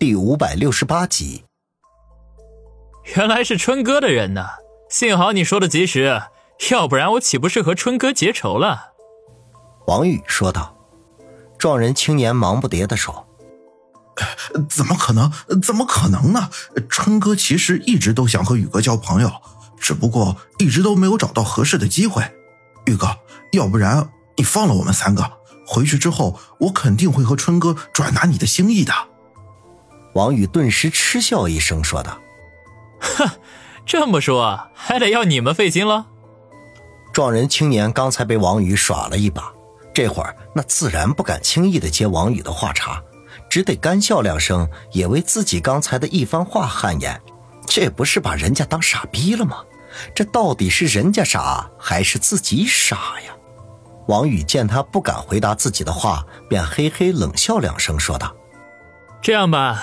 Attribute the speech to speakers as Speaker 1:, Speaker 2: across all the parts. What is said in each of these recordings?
Speaker 1: 第五百六十八集。
Speaker 2: 原来是春哥的人呢，幸好你说的及时，要不然我岂不是和春哥结仇了？
Speaker 1: 王宇说道。壮人青年忙不迭的说：“
Speaker 3: 怎么可能？怎么可能呢？春哥其实一直都想和宇哥交朋友，只不过一直都没有找到合适的机会。宇哥，要不然你放了我们三个，回去之后我肯定会和春哥转达你的心意的。”
Speaker 1: 王宇顿时嗤笑一声，说道：“
Speaker 2: 哼，这么说还得要你们费心了。”
Speaker 1: 撞人青年刚才被王宇耍了一把。这会儿，那自然不敢轻易的接王宇的话茬，只得干笑两声，也为自己刚才的一番话汗颜。这不是把人家当傻逼了吗？这到底是人家傻还是自己傻呀？王宇见他不敢回答自己的话，便嘿嘿冷笑两声，说道：“
Speaker 2: 这样吧，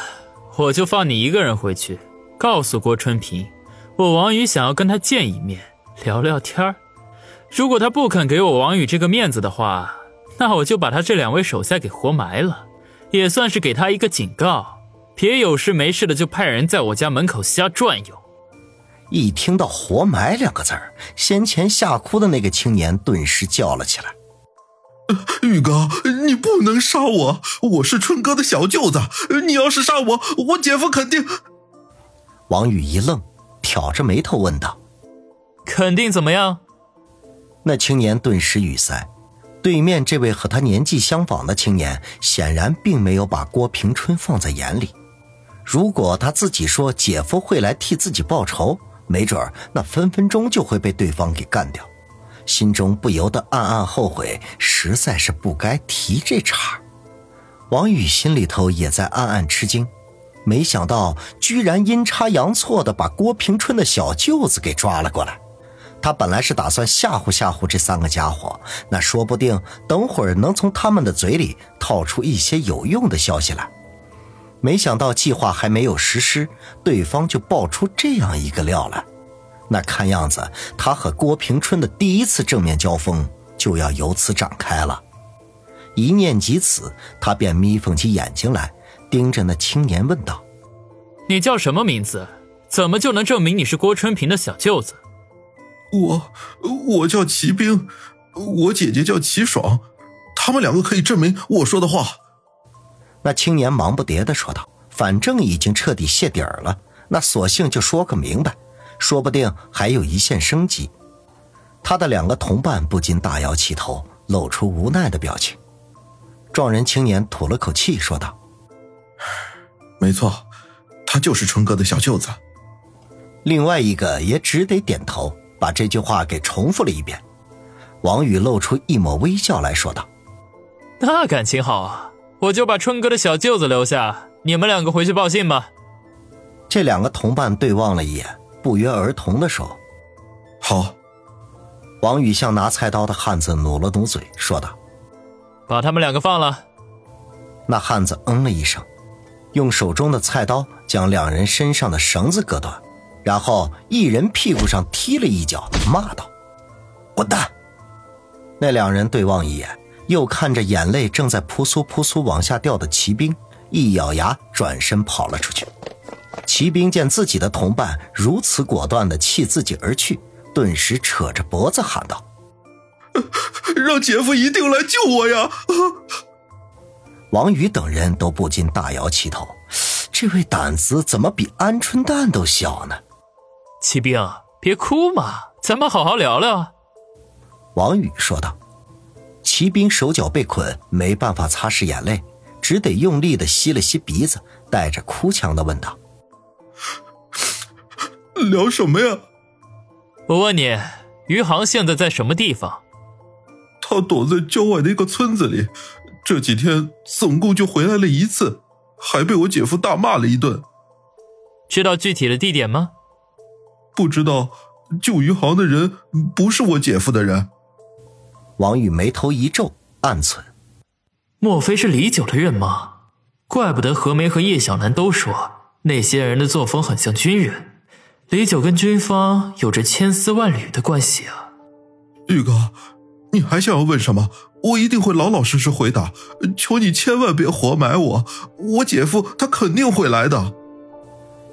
Speaker 2: 我就放你一个人回去，告诉郭春平，我王宇想要跟他见一面，聊聊天。”如果他不肯给我王宇这个面子的话，那我就把他这两位手下给活埋了，也算是给他一个警告，别有事没事的就派人在我家门口瞎转悠。
Speaker 1: 一听到“活埋”两个字儿，先前吓哭的那个青年顿时叫了起来：“
Speaker 3: 宇哥，你不能杀我！我是春哥的小舅子，你要是杀我，我姐夫肯定……”
Speaker 1: 王宇一愣，挑着眉头问道：“
Speaker 2: 肯定怎么样？”
Speaker 1: 那青年顿时语塞，对面这位和他年纪相仿的青年显然并没有把郭平春放在眼里。如果他自己说姐夫会来替自己报仇，没准那分分钟就会被对方给干掉，心中不由得暗暗后悔，实在是不该提这茬。王宇心里头也在暗暗吃惊，没想到居然阴差阳错的把郭平春的小舅子给抓了过来。他本来是打算吓唬吓唬这三个家伙，那说不定等会儿能从他们的嘴里套出一些有用的消息来。没想到计划还没有实施，对方就爆出这样一个料来。那看样子，他和郭平春的第一次正面交锋就要由此展开了。一念及此，他便眯缝起眼睛来，盯着那青年问道：“
Speaker 2: 你叫什么名字？怎么就能证明你是郭春平的小舅子？”
Speaker 3: 我我叫齐兵，我姐姐叫齐爽，他们两个可以证明我说的话。
Speaker 1: 那青年忙不迭的说道：“反正已经彻底泄底儿了，那索性就说个明白，说不定还有一线生机。”他的两个同伴不禁大摇其头，露出无奈的表情。壮人青年吐了口气，说道：“
Speaker 3: 没错，他就是春哥的小舅子。”
Speaker 1: 另外一个也只得点头。把这句话给重复了一遍，王宇露出一抹微笑来说道：“
Speaker 2: 那感情好啊，我就把春哥的小舅子留下，你们两个回去报信吧。”
Speaker 1: 这两个同伴对望了一眼，不约而同的说：“
Speaker 3: 好。”
Speaker 1: 王宇向拿菜刀的汉子努了努嘴，说道：“
Speaker 2: 把他们两个放了。”
Speaker 1: 那汉子嗯了一声，用手中的菜刀将两人身上的绳子割断。然后一人屁股上踢了一脚，骂道：“滚蛋！”那两人对望一眼，又看着眼泪正在扑簌扑簌往下掉的骑兵，一咬牙转身跑了出去。骑兵见自己的同伴如此果断的弃自己而去，顿时扯着脖子喊道：“
Speaker 3: 让姐夫一定来救我呀！”
Speaker 1: 王宇等人都不禁大摇其头，这位胆子怎么比鹌鹑蛋都小呢？
Speaker 2: 骑兵，别哭嘛，咱们好好聊聊。”
Speaker 1: 王宇说道。骑兵手脚被捆，没办法擦拭眼泪，只得用力的吸了吸鼻子，带着哭腔的问道：“
Speaker 3: 聊什么呀？”
Speaker 2: 我问你，余杭现在在什么地方？
Speaker 3: 他躲在郊外的一个村子里，这几天总共就回来了一次，还被我姐夫大骂了一顿。
Speaker 2: 知道具体的地点吗？
Speaker 3: 不知道救余杭的人不是我姐夫的人。
Speaker 1: 王宇眉头一皱，暗忖：
Speaker 2: 莫非是李九的人吗？怪不得何梅和叶小楠都说那些人的作风很像军人。李九跟军方有着千丝万缕的关系啊！
Speaker 3: 玉哥，你还想要问什么？我一定会老老实实回答。求你千万别活埋我，我姐夫他肯定会来的。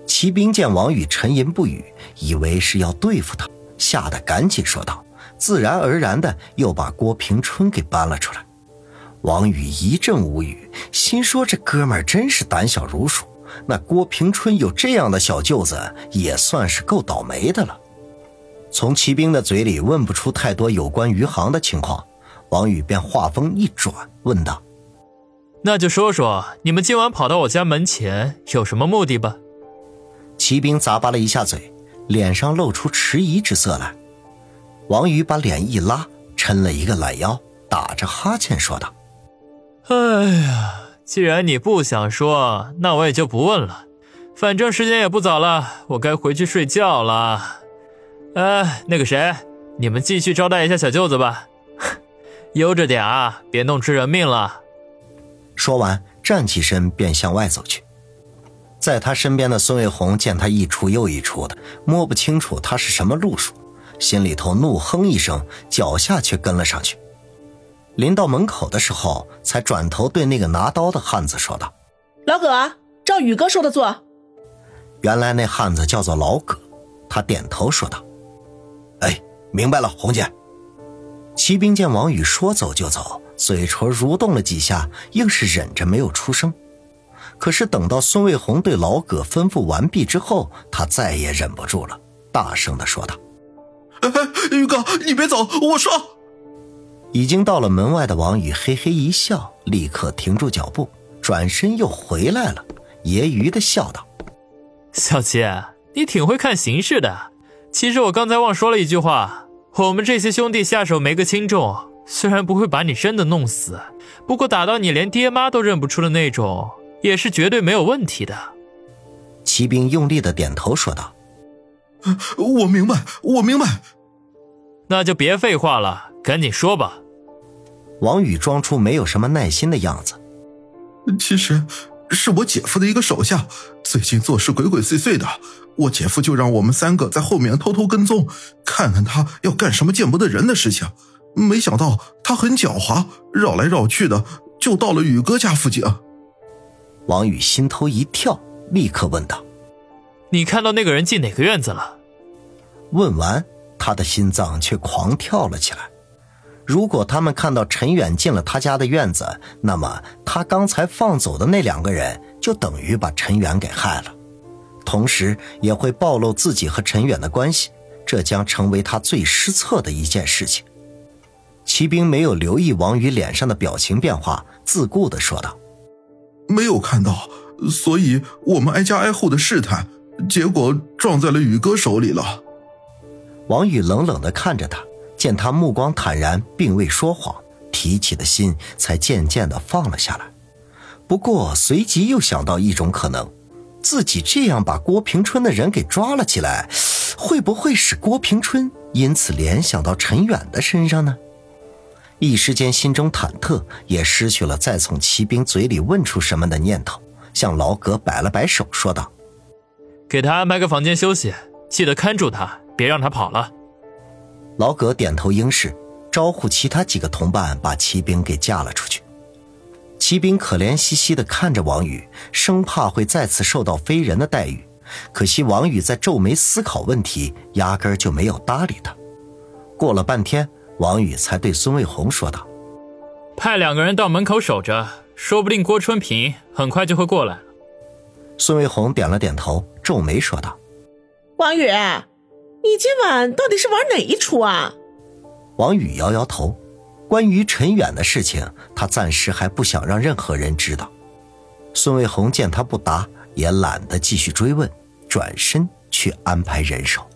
Speaker 1: 骑兵见王宇沉吟不语，以为是要对付他，吓得赶紧说道，自然而然的又把郭平春给搬了出来。王宇一阵无语，心说这哥们儿真是胆小如鼠。那郭平春有这样的小舅子，也算是够倒霉的了。从骑兵的嘴里问不出太多有关余杭的情况，王宇便话锋一转，问道：“
Speaker 2: 那就说说你们今晚跑到我家门前有什么目的吧？”
Speaker 1: 骑兵咂巴了一下嘴，脸上露出迟疑之色来。王宇把脸一拉，抻了一个懒腰，打着哈欠说道。
Speaker 2: 哎呀，既然你不想说，那我也就不问了。反正时间也不早了，我该回去睡觉了。哎，那个谁，你们继续招待一下小舅子吧，悠着点啊，别弄出人命了。
Speaker 1: 说完，站起身便向外走去。在他身边的孙卫红见他一出又一出的，摸不清楚他是什么路数，心里头怒哼一声，脚下却跟了上去。临到门口的时候，才转头对那个拿刀的汉子说道：“
Speaker 4: 老葛，照宇哥说的做。”
Speaker 1: 原来那汉子叫做老葛，他点头说道：“哎，明白了，红姐。”骑兵见王宇说走就走，嘴唇蠕动了几下，硬是忍着没有出声。可是等到孙卫红对老葛吩咐完毕之后，他再也忍不住了，大声的说道：“
Speaker 3: 宇哥，你别走，我说。”
Speaker 1: 已经到了门外的王宇嘿嘿一笑，立刻停住脚步，转身又回来了，揶揄的笑道：“
Speaker 2: 小七，你挺会看形势的。其实我刚才忘说了一句话，我们这些兄弟下手没个轻重，虽然不会把你真的弄死，不过打到你连爹妈都认不出的那种，也是绝对没有问题的。”
Speaker 1: 骑兵用力的点头说道：“
Speaker 3: 我明白，我明白。
Speaker 2: 那就别废话了，赶紧说吧。”
Speaker 1: 王宇装出没有什么耐心的样子。
Speaker 3: 其实，是我姐夫的一个手下，最近做事鬼鬼祟祟的。我姐夫就让我们三个在后面偷偷跟踪，看看他要干什么见不得人的事情。没想到他很狡猾，绕来绕去的，就到了宇哥家附近。
Speaker 1: 王宇心头一跳，立刻问道：“
Speaker 2: 你看到那个人进哪个院子了？”
Speaker 1: 问完，他的心脏却狂跳了起来。如果他们看到陈远进了他家的院子，那么他刚才放走的那两个人就等于把陈远给害了，同时也会暴露自己和陈远的关系，这将成为他最失策的一件事情。骑兵没有留意王宇脸上的表情变化，自顾地说道：“
Speaker 3: 没有看到，所以我们挨家挨户的试探，结果撞在了宇哥手里了。”
Speaker 1: 王宇冷冷地看着他。见他目光坦然，并未说谎，提起的心才渐渐的放了下来。不过随即又想到一种可能：自己这样把郭平春的人给抓了起来，会不会使郭平春因此联想到陈远的身上呢？一时间心中忐忑，也失去了再从骑兵嘴里问出什么的念头，向老葛摆了摆手，说道：“
Speaker 2: 给他安排个房间休息，记得看住他，别让他跑了。”
Speaker 1: 老葛点头应是，招呼其他几个同伴把骑兵给架了出去。骑兵可怜兮兮地看着王宇，生怕会再次受到非人的待遇。可惜王宇在皱眉思考问题，压根就没有搭理他。过了半天，王宇才对孙卫红说道：“
Speaker 2: 派两个人到门口守着，说不定郭春平很快就会过来了。”
Speaker 1: 孙卫红点了点头，皱眉说道：“
Speaker 4: 王宇。”你今晚到底是玩哪一出啊？
Speaker 1: 王宇摇摇头，关于陈远的事情，他暂时还不想让任何人知道。孙卫红见他不答，也懒得继续追问，转身去安排人手。